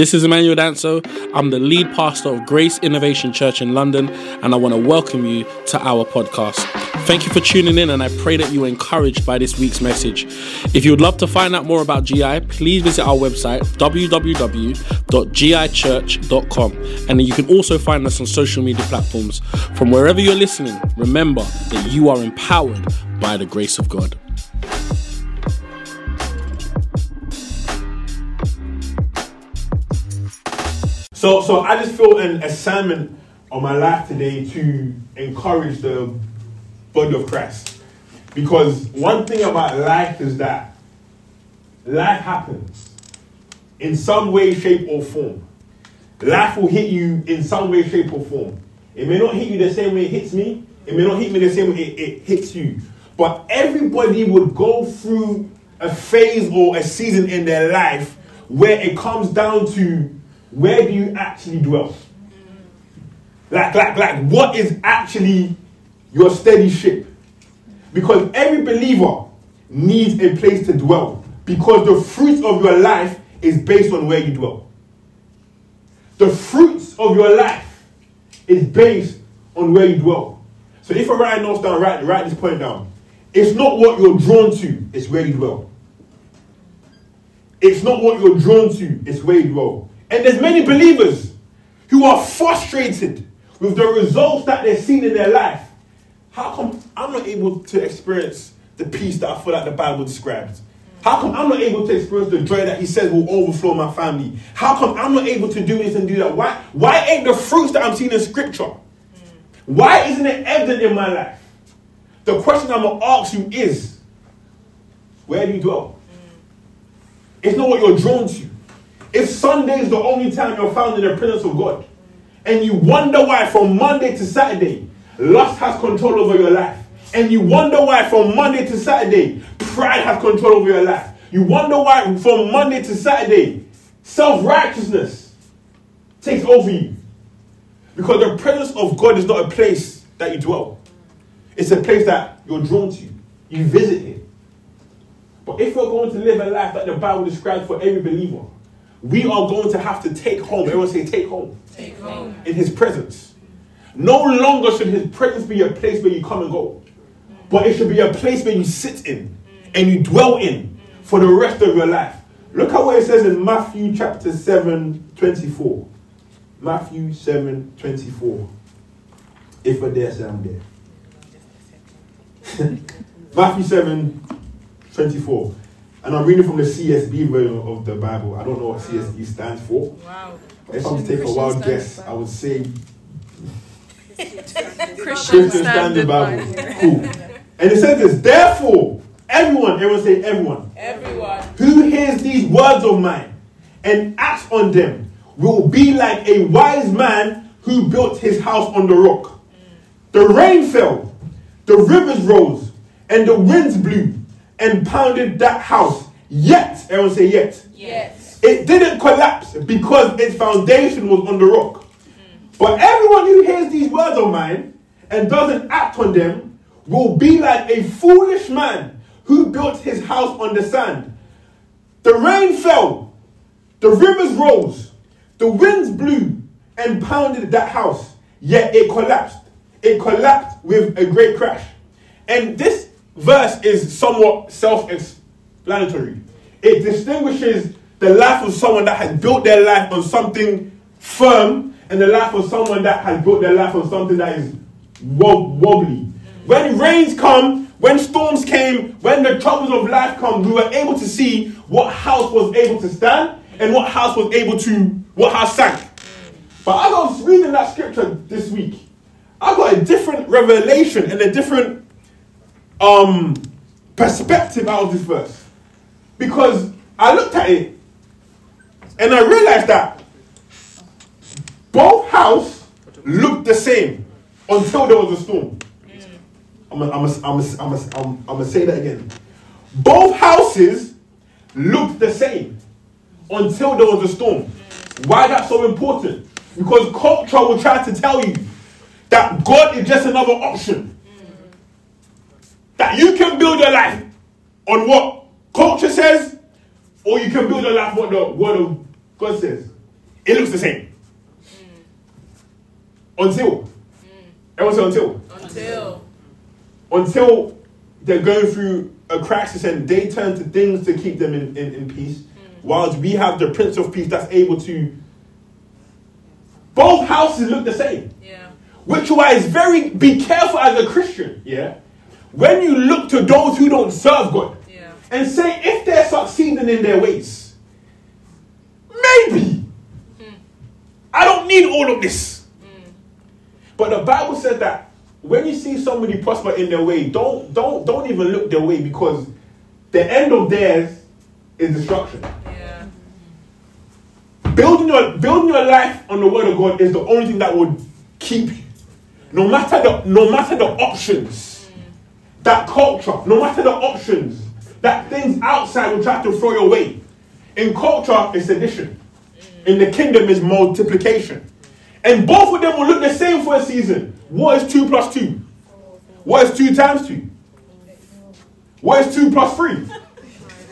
This is Emmanuel Danso. I'm the lead pastor of Grace Innovation Church in London, and I want to welcome you to our podcast. Thank you for tuning in, and I pray that you are encouraged by this week's message. If you would love to find out more about GI, please visit our website www.gichurch.com, and you can also find us on social media platforms. From wherever you're listening, remember that you are empowered by the grace of God. So, so I just feel an assignment on my life today to encourage the body of Christ. Because one thing about life is that life happens in some way, shape, or form. Life will hit you in some way, shape, or form. It may not hit you the same way it hits me. It may not hit me the same way it, it hits you. But everybody would go through a phase or a season in their life where it comes down to where do you actually dwell? Like, like, like, what is actually your steady ship? Because every believer needs a place to dwell. Because the fruit of your life is based on where you dwell. The fruits of your life is based on where you dwell. So if I write notes down, write, write this point down. It's not what you're drawn to, it's where you dwell. It's not what you're drawn to, it's where you dwell. And there's many believers who are frustrated with the results that they've seen in their life. How come I'm not able to experience the peace that I feel like the Bible describes? How come I'm not able to experience the joy that he says will overflow my family? How come I'm not able to do this and do that? Why, why ain't the fruits that I'm seeing in scripture? Why isn't it evident in my life? The question I'm gonna ask you is where do you dwell? It's not what you're drawn to. If Sunday is the only time you're found in the presence of God, and you wonder why from Monday to Saturday, lust has control over your life, and you wonder why from Monday to Saturday, pride has control over your life, you wonder why from Monday to Saturday, self righteousness takes over you. Because the presence of God is not a place that you dwell, it's a place that you're drawn to. You visit Him. But if you're going to live a life that the Bible describes for every believer, we are going to have to take home. Everyone say, take home. Take home. In his presence. No longer should his presence be a place where you come and go, but it should be a place where you sit in and you dwell in for the rest of your life. Look at what it says in Matthew chapter 7, 24. Matthew 7, 24. If we're there, say I'm there. Matthew 7, 24. And I'm reading from the CSB version of the Bible. I don't know what CSB stands for. Wow. If I was to take a wild guess, I would say Christian, Christian Standard Bible. Cool. And it says this, therefore, everyone, everyone say everyone, Everyone. who hears these words of mine and acts on them will be like a wise man who built his house on the rock. The rain fell, the rivers rose, and the winds blew and pounded that house. Yet, everyone say yet. Yes. It didn't collapse because its foundation was on the rock. Mm. But everyone who hears these words of mine and doesn't act on them will be like a foolish man who built his house on the sand. The rain fell, the rivers rose, the winds blew and pounded that house, yet it collapsed. It collapsed with a great crash. And this verse is somewhat self explanatory. It distinguishes the life of someone that has built their life on something firm and the life of someone that has built their life on something that is wob- wobbly. When rains come, when storms came, when the troubles of life come, we were able to see what house was able to stand and what house was able to, what house sank. But as I was reading that scripture this week, I got a different revelation and a different um, perspective out of this verse. Because I looked at it and I realized that both houses looked the same until there was a storm. I'm gonna I'm I'm I'm I'm I'm say that again. Both houses looked the same until there was a storm. Why that's so important? Because culture will try to tell you that God is just another option. That you can build your life on what culture says, or you can build your life what the word of God says. it looks the same. Hmm. Until. Hmm. Everyone say until. Until. Until they're going through a crisis and they turn to things to keep them in, in, in peace. Hmm. Whilst we have the Prince of Peace that's able to. Both houses look the same. Yeah. Which why is very be careful as a Christian, yeah. When you look to those who don't serve God Yeah. and say if they're succeeding in their ways, maybe hmm. I don't need all of this. Hmm. But the Bible said that when you see somebody prosper in their way, don't don't don't even look their way because the end of theirs is destruction. Yeah. Building your building your life on the word of God is the only thing that would keep you. No matter the no matter the options, that culture, no matter the options, that things outside will try to throw your way. In culture, it's addition. In the kingdom is multiplication. And both of them will look the same for a season. What is two plus two? What is two times two? What is two plus three?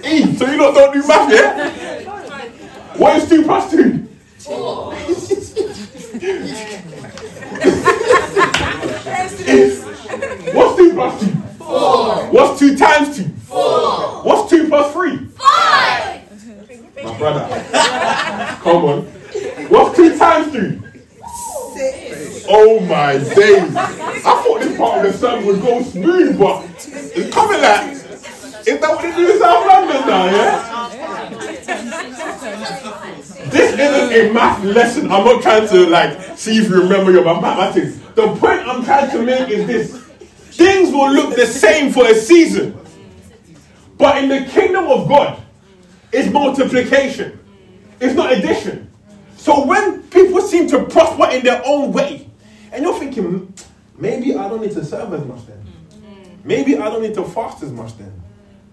E. So you don't, don't do math, yeah? What is two plus two? What's two plus two? Four. What's two times two? Four. What's two plus three? Five. My brother. Come on. What's two times three? Oh my days. I thought this part of the sermon would go smooth, but it's coming like, is that what they do in South London now, yeah? This isn't a math lesson. I'm not trying to like see if you remember your mathematics. The point I'm trying to make is this. Things will look the same for a season. But in the kingdom of God, it's multiplication. It's not addition. So when people seem to prosper in their own way, and you're thinking, hmm, maybe I don't need to serve as much then. Maybe I don't need to fast as much then.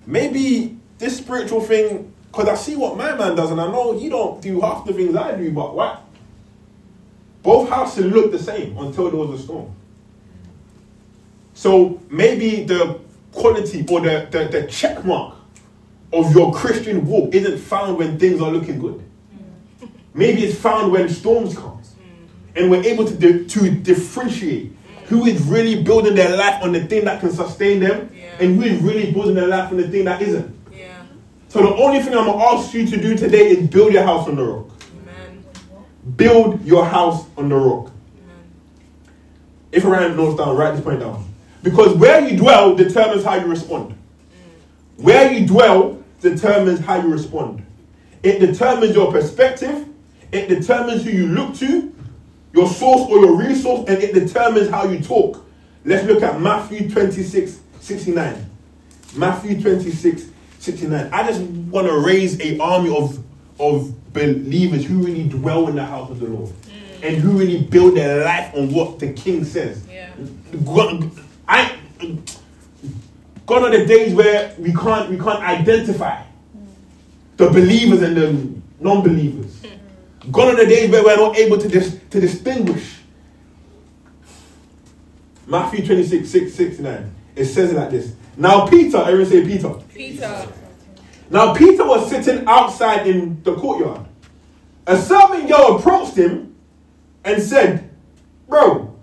Maybe this spiritual thing, because I see what my man does, and I know he don't do half the things I do, but what? Both houses look the same until there was a storm. So maybe the quality or the, the, the check mark of your Christian walk isn't found when things are looking good. Mm. Maybe it's found when storms come. Mm. And we're able to, di- to differentiate who is really building their life on the thing that can sustain them Yeah. and who is really building their life on the thing that isn't. Yeah. So the only thing I'm going to ask you to do today is build your house on the rock. Amen. Build your house on the rock. Amen. If write notes down, write this point down. Because where you dwell determines how you respond. Where you dwell determines how you respond. It determines your perspective. It determines who you look to, your source or your resource, and it determines how you talk. Let's look at Matthew 26 69. Matthew 26 69. I just want to raise a army of, of believers who really dwell in the house of the Lord and who really build their life on what the king says. Yeah. God, I, gone are the days where we can't we can't identify the believers and the non-believers. Gone are the days where we're not able to dis, to distinguish. Matthew 26, 6, 69. It says it like this. Now Peter, everyone say Peter. Peter. Now Peter was sitting outside in the courtyard. A servant girl approached him and said, Bro,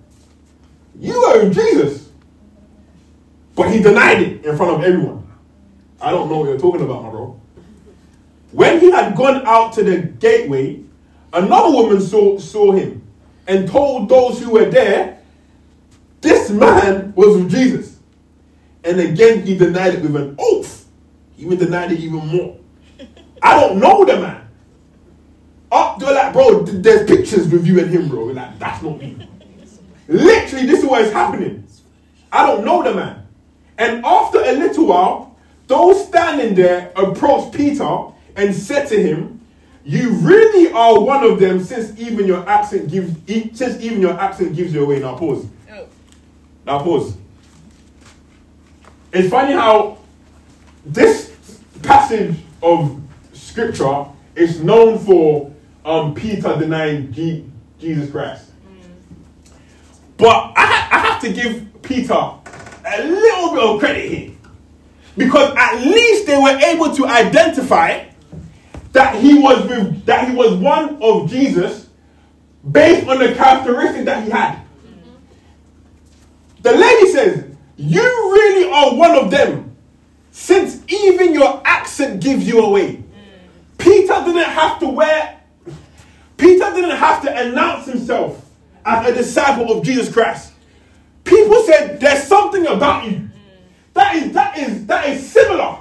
you owe Jesus. But he denied it in front of everyone. I don't know what you're talking about, my bro. When he had gone out to the gateway, another woman saw, saw him and told those who were there, This man was with Jesus. And again, he denied it with an oath. He even denied it even more. I don't know the man. Up, they're like, bro, there's pictures with you and him, bro. Like, that's not me. Literally, this is what is happening. I don't know the man. And after a little while, those standing there approached Peter and said to him, "You really are one of them, since even your accent gives, since even your accent gives you away." Now pause. Oh. Now pause. It's funny how this passage of scripture is known for um, Peter denying G- Jesus Christ. But I, ha- I have to give Peter a little bit of credit here. Because at least they were able to identify that he was with, that he was one of Jesus based on the characteristics that he had. The lady says, You really are one of them, since even your accent gives you away. Peter didn't have to wear, Peter didn't have to announce himself as a disciple of Jesus Christ. People said, There's something about you that is that is that is similar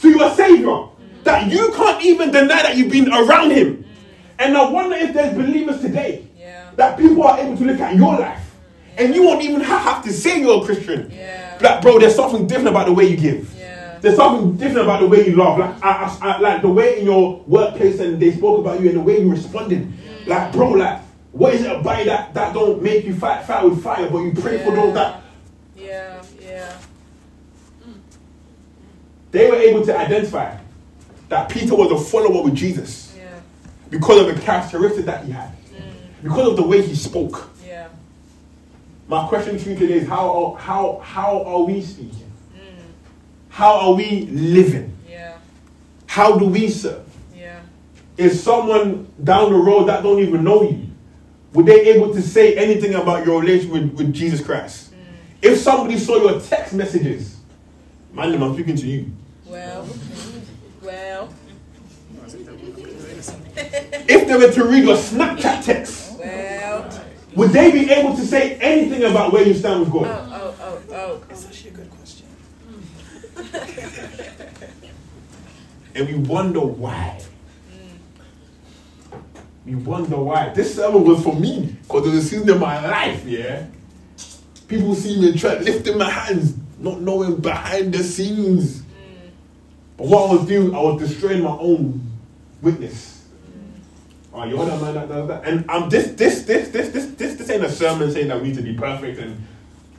to your savior. That you can't even deny that you've been around him. And I wonder if there's believers today Yeah. that people are able to look at your life and you won't even have to say you're a Christian. Yeah. Like, bro, there's something different about the way you give. Yeah. There's something different about the way you love. Like, I, I, I- like the way in your workplace and they spoke about you and the way you responded. Mm. Like, bro, like, what is it about you that, that don't make you fight fire with fire, but you pray for those that Yeah. Yeah. they were able to identify that Peter was a follower with Jesus Yeah. because of the characteristics that he had, mm. because of the way he spoke. Yeah. My question to you today is how are, how how are we speaking? Mm. How are we living? Yeah. How do we serve? Yeah. Is someone down the road that don't even know you, were they able to say anything about your relationship with, with Jesus Christ? Mm. If somebody saw your text messages, man, I'm speaking to you. Well. Well. If they were to read your Snapchat text, Well. would they be able to say anything about where you stand with Oh. God? Oh. Oh. Oh. That's actually a good question. And we wonder why. We wonder why. This sermon was for me because it was a season in my life, yeah. People see me try lifting my hands, not knowing behind the scenes. But what I was doing, I was destroying my own witness. Oh, you're that man that does that. And um, this, this, this, this, this, this, this ain't a sermon saying that we need to be perfect. And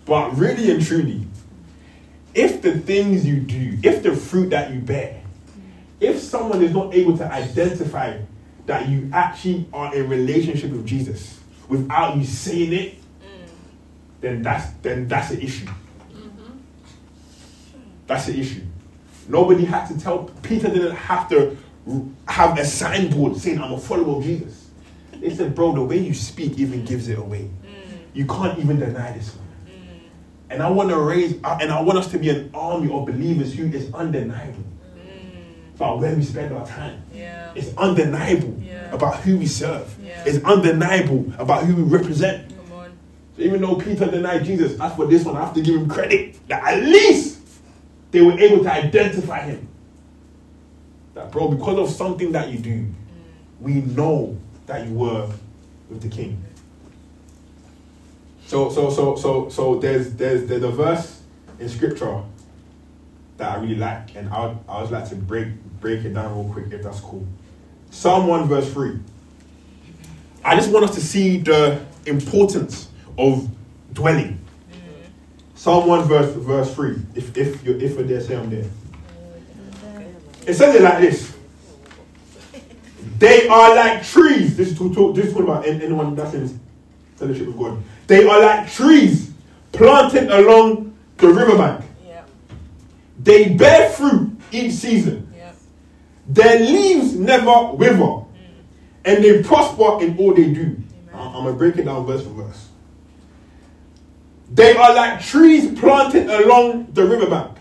but really and truly, if the things you do, if the fruit that you bear, if someone is not able to identify that you actually are in relationship with Jesus without you saying it, mm. then that's then that's an issue. Mm-hmm. That's the issue. Nobody had to tell Peter didn't have to have a signboard saying I'm a follower of Jesus. They said, bro, the way you speak even gives it away. Mm. You can't even deny this one. Mm. And I want to raise, uh, and I want us to be an army of believers who is undeniable about where we spend our time. Yeah. It's undeniable Yeah. about who we serve. Yeah. It's undeniable about who we represent. Come on. So even though Peter denied Jesus, as for this one, I have to give him credit that at least they were able to identify him. That bro, because of something that you do, mm. we know that you were with the king. So so so so so there's there's there's a verse in scripture that I really like, and I would, I would like to break break it down real quick if that's cool. Psalm 1 verse 3. I just want us to see the importance of dwelling. Psalm 1 verse verse 3. If if you if you're there, say I'm there. It says it like this. They are like trees. This is to talk this is talking about anyone that's in fellowship with God. They are like trees planted along the riverbank. They bear fruit each season. Yeah. Their leaves never wither, mm. and they prosper in all they do. I- I'm gonna break it down verse for verse. They are like trees planted along the riverbank.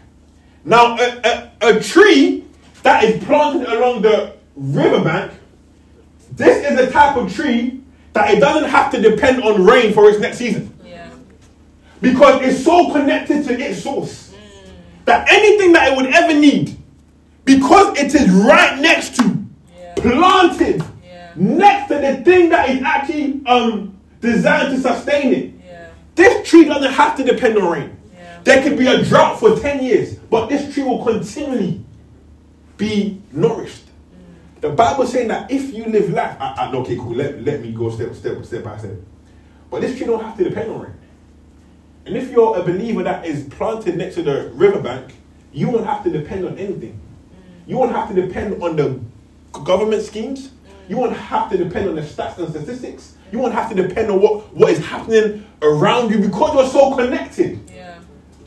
Now, a, a, a tree that is planted along the riverbank, this is the type of tree that it doesn't have to depend on rain for its next season Yeah. because it's so connected to its source that anything that it would ever need, because it is right next to, Yeah. planted Yeah. next to the thing that is actually um designed to sustain it. Yeah. This tree doesn't have to depend on rain. Yeah. There could be a drought for 10 years, but this tree will continually be nourished. The Bible saying that if you live life, I, I, okay, cool. Let, let me go step step step by step. But this tree don't have to depend on rain. And if you're a believer that is planted next to the riverbank, you won't have to depend on anything. Mm. You won't have to depend on the government schemes. Mm. You won't have to depend on the stats and statistics. You won't have to depend on what, what is happening around you because you're so connected Yeah.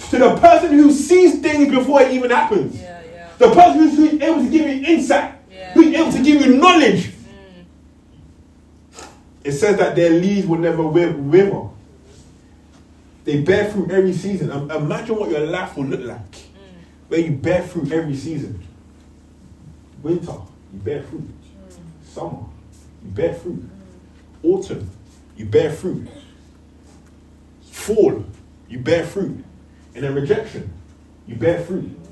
to the person who sees things before it even happens. Yeah. Yeah. The person who's, who's able to give you insight, who's able to give you knowledge. Mm. It says that their leaves will never wither. They bear fruit every season. Imagine what your life will look like mm. where you bear fruit every season. Winter, you bear fruit. Mm. Summer, you bear fruit. Autumn, you bear fruit. Fall, you bear fruit. And then rejection, you bear fruit. Mm.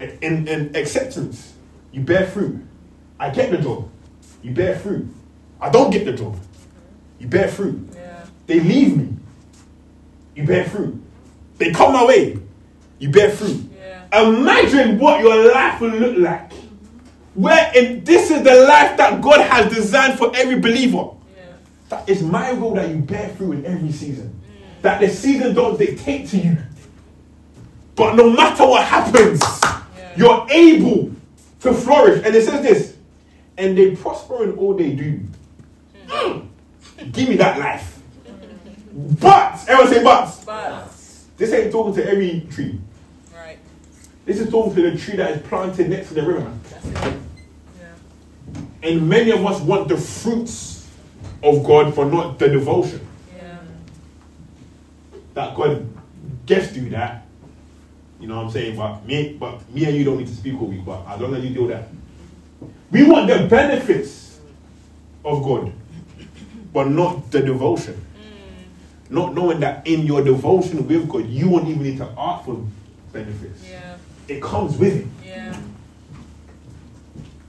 And, and, and acceptance, you bear fruit. I get the job, you bear fruit. I don't get the job, you bear fruit. Yeah. They leave me, you bear fruit. They come my way, you bear fruit. Yeah. Imagine what your life will look like. Where in, this is the life that God has designed for every believer. Yeah. That it's my will that you bear through in every season. That the season don't dictate to you. But no matter what happens, Yeah. you're able to flourish. And it says this, and they prosper in all they do. Mm. Give me that life. But, everyone say but. But This ain't talking to every tree. right. This is talking to the tree that is planted next to the river. That's it. Yeah. And many of us want the fruits of God, for not the devotion. Yeah. That God gets do that. You know what I'm saying? But me, but me and you don't need to speak all week. But as long as you do that, we want the benefits of God, but not the devotion. Not knowing that in your devotion with God, you won't even need to ask for benefits. Yeah. It comes with it. Yeah.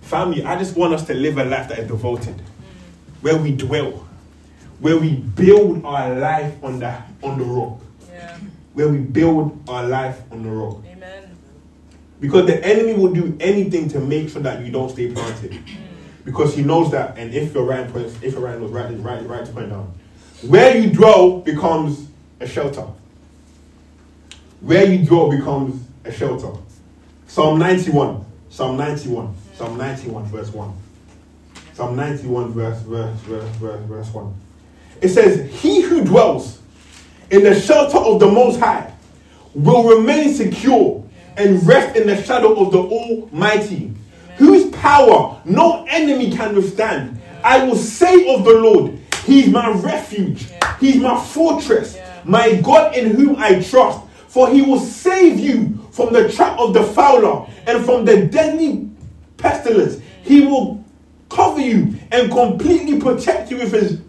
Family, I just want us to live a life that is devoted, where we dwell, where we build our life on the on the rock, Yeah. where we build our life on the rock. Amen. Because the enemy will do anything to make sure that you don't stay planted, mm. because he knows that. And if you're right, if you're right, right, right, right to point down, where you dwell becomes a shelter. Where you dwell becomes a shelter. Psalm 91. Psalm 91. Psalm 91, verse 1. Psalm 91, verse, verse, verse, verse, verse 1. It says, He who dwells in the shelter of the Most High will remain secure and rest in the shadow of the Almighty, whose power no enemy can withstand. I will say of the Lord, He's my refuge, He's my fortress, Yeah. my God in whom I trust. For He will save you from the trap of the fowler and from the deadly pestilence. He will cover you and completely protect you with His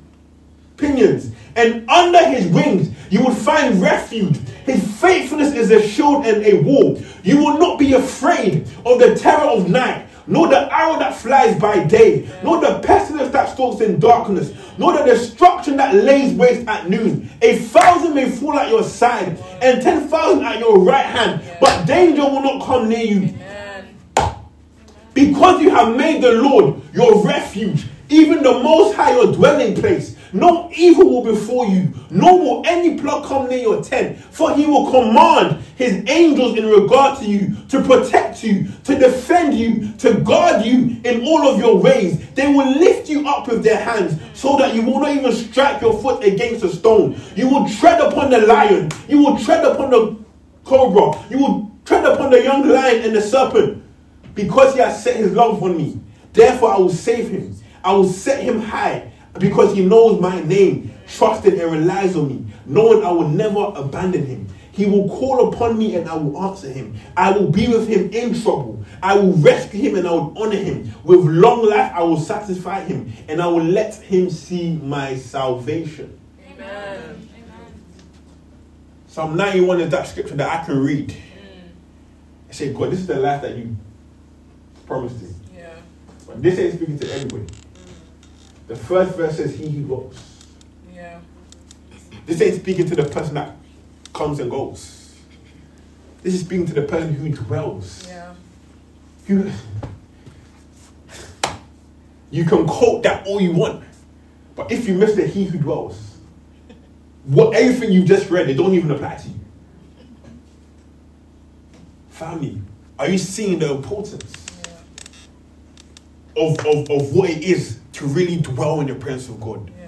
pinions, and under his wings you will find refuge. His faithfulness is a shield and a wall. You will not be afraid of the terror of night, nor the arrow that flies by day, nor the pestilence that stalks in darkness, nor the destruction that lays waste at noon. A thousand may fall at your side, and ten thousand at your right hand, but danger will not come near you. Because you have made the Lord your refuge, even the Most High your dwelling place, no evil will befall you, nor will any plot come near your tent. For he will command his angels in regard to you, to protect you, to defend you, to guard you in all of your ways. They will lift you up with their hands, so that you will not even strike your foot against a stone. You will tread upon the lion, you will tread upon the cobra, you will tread upon the young lion and the serpent because he has set his love on me. Therefore, I will save him. I will set him high because he knows my name, trusted and relies on me, knowing I will never abandon him. He will call upon me and I will answer him. I will be with him in trouble. I will rescue him and I will honor him. With long life, I will satisfy him and I will let him see my salvation. Amen. Psalm 91 is that scripture that I can read. Mm. I say, God, this is the life that you promised me. Yeah. But this ain't speaking to everybody. The first verse says, He who goes. Yeah. This ain't speaking to the person that comes and goes. This is speaking to the person who dwells. Yeah. You, you can quote that all you want, but if you miss the He who dwells, what everything you just read, it don't even apply to you. Family, are you seeing the importance Yeah. of, of, of what it is to really dwell in the presence of God? Yeah.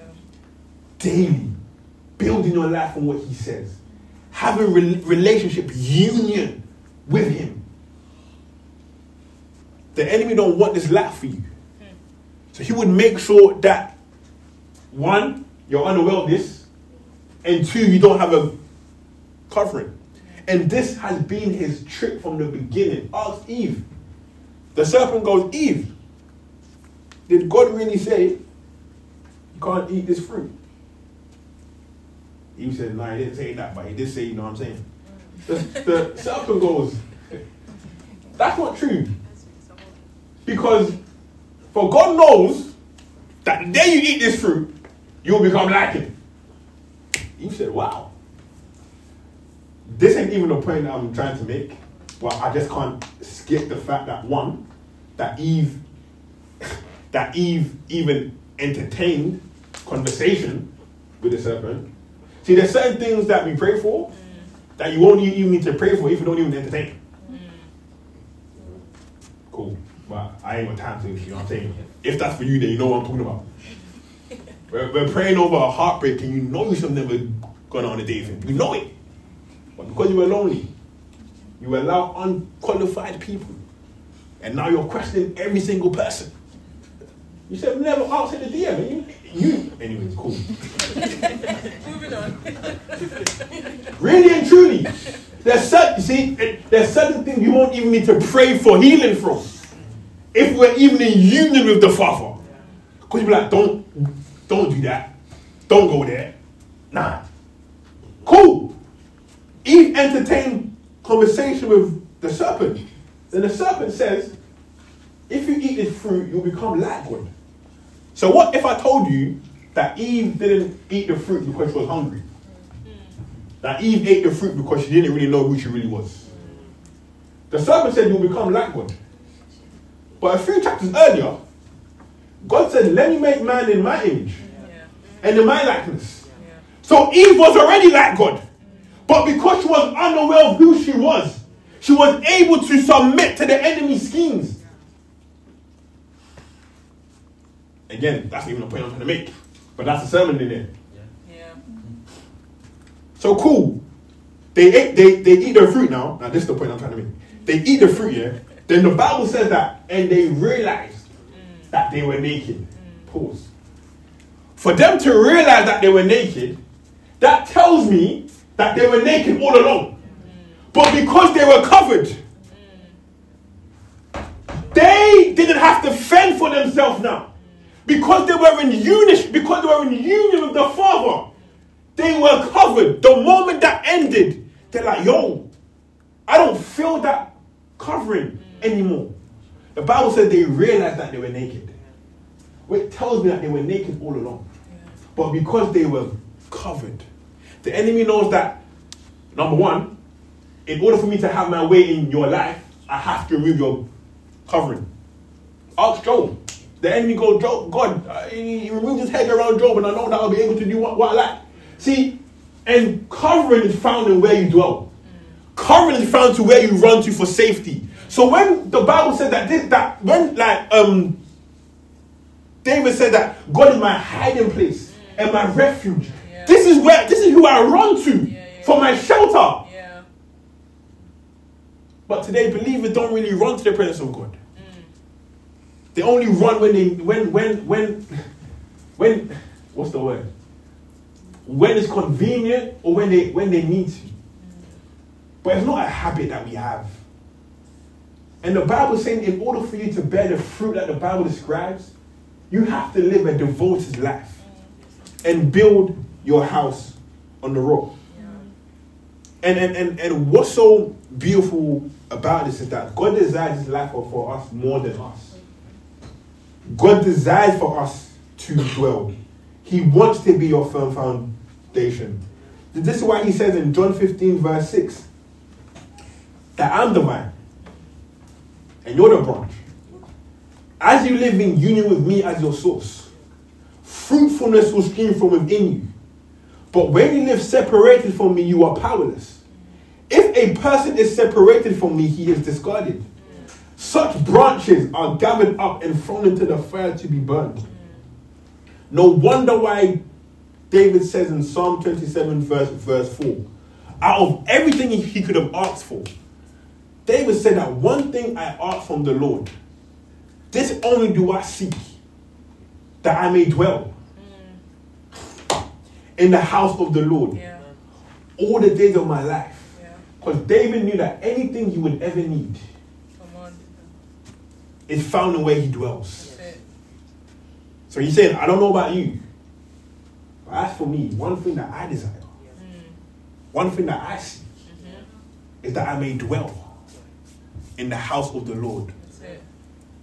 daily, building your life on what He says, having re- relationship union with Him. The enemy don't want this life for you. Hmm. So he would make sure that one, you're unaware of this, and two, you don't have a covering. Hmm. And this has been his trick from the beginning. Ask Eve. The serpent goes, Eve, did God really say you can't eat this fruit? He said, No, he didn't say that, but he did say, you know what I'm saying? The, the serpent goes, That's not true. Because for God knows that the day you eat this fruit, you'll become like him. Eve said, Wow. This ain't even the point I'm trying to make. But I just can't skip the fact that one, that Eve that Eve even entertained conversation with the serpent. See, there's certain things that we pray for mm. that you won't even need to pray for if you don't even entertain. Mm. Cool. But I ain't got time to, you know what I'm saying? If that's for you, then you know what I'm talking about. We're, we're praying over a heartbreak and you know you should have never gone on a date with him. You know it. But because you were lonely, you allow unqualified people. And now you're questioning every single person. You said never answer the DM. and You, you, anyways, cool. Moving on. Really and truly, there's certain, see, there's certain things you won't even need to pray for healing from. If we're even in union with the Father, because you be like, don't, don't do that, don't go there. Nah, cool. Eve entertained conversation with the serpent. Then the serpent says, if you eat this fruit, you'll become like God. So what if I told you that Eve didn't eat the fruit because she was hungry? Hmm. That Eve ate the fruit because she didn't really know who she really was. The serpent said you'll become like God. But a few chapters earlier, God said, Let me make man in my image and in my likeness. So Eve was already like God. But because she was unaware of who she was, she was able to submit to the enemy's schemes. Again, that's even the point I'm trying to make. But that's a sermon in there. Yeah. Mm-hmm. So cool. They ate, they, they eat the fruit now. Now this is the point I'm trying to make. They eat the fruit, yeah. Then the Bible says that, and they realized mm. that they were naked. Mm. Pause. For them to realize that they were naked, that tells me that they were naked all along. Mm. But because they were covered, they didn't have to fend for themselves now. Because they were in unison, because they were in union with the Father, they were covered. The moment that ended, they're like, yo, I don't feel that covering anymore. The Bible said they realized that they were naked. Which tells me that they were naked all along. But because they were covered, the enemy knows that, number one, in order for me to have my way in your life, I have to remove your covering. Ask Job. The enemy goes, Job, God, uh, he removed his head around Job, and I know that I'll be able to do what, what I like. See, and covering is found in where you dwell. Covering is found to where you run to for safety. So when the Bible said that this, that when like um David said that God is my hiding place and my refuge. Yeah. This is where this is who I run to Yeah, yeah. for my shelter. Yeah. But today, believers don't really run to the presence of God. They only run when they when when when when what's the word? When it's convenient or when they when they need to. But it's not a habit that we have. And the Bible is saying in order for you to bear the fruit that the Bible describes, you have to live a devoted life and build your house on the rock. And, and, and, and what's so beautiful about this is that God desires His life for us more than us. God desires for us to dwell. He wants to be your firm foundation. This is why He says in John 15, verse 6, that I'm the vine and you're the branch. As you live in union with me as your source, fruitfulness will stream from within you. But when you live separated from me, you are powerless. If a person is separated from me, he is discarded. Such branches are gathered up and thrown into the fire to be burned. No wonder why David says in Psalm 27, verse, verse 4, out of everything he- he could have asked for, David said that one thing I ask from the Lord, this only do I seek, that I may dwell mm. in the house of the Lord Yeah. all the days of my life. Yeah. Because David knew that anything you would ever need. Is found in where he dwells. So he's saying, I don't know about you. But as for me, one thing that I desire, one thing that I seek, is that I may dwell in the house of the Lord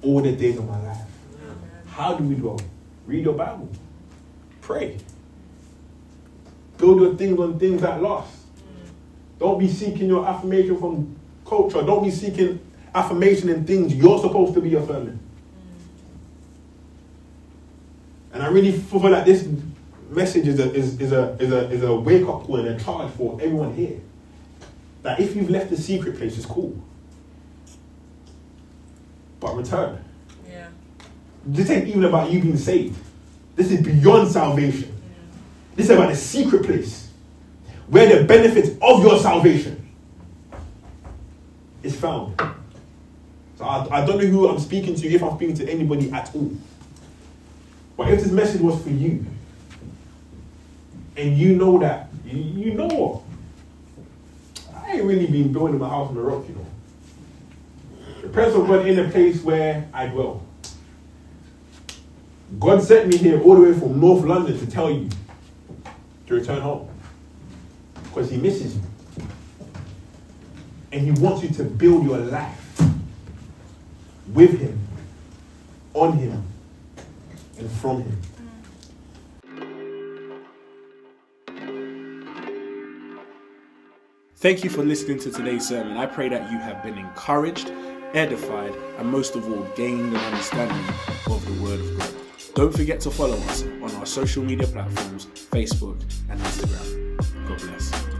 all the days of my life. How do we dwell? Read your Bible. Pray. Build your things on things that last. Don't be seeking your affirmation from culture. Don't be seeking affirmation in things you're supposed to be affirming. And I really feel like this message is a, is, is a, is a, is a wake up call and a charge for everyone here. That if you've left the secret place, it's cool. But return. Yeah. This ain't even about you being saved. This is beyond salvation. This is about the secret place where the benefits of your salvation is found. I, I don't know who I'm speaking to, if I'm speaking to anybody at all. But if this message was for you, and you know that, you, you know what? I ain't really been building my house on the rock, you know. The presence of God in a place where I dwell. God sent me here all the way from North London to tell you to return home. Because He misses you. And He wants you to build your life with Him, on Him, and from Him. Thank you for listening to today's sermon. I pray that you have been encouraged, edified, and most of all, gained an understanding of the Word of God. Don't forget to follow us on our social media platforms Facebook and Instagram. God bless.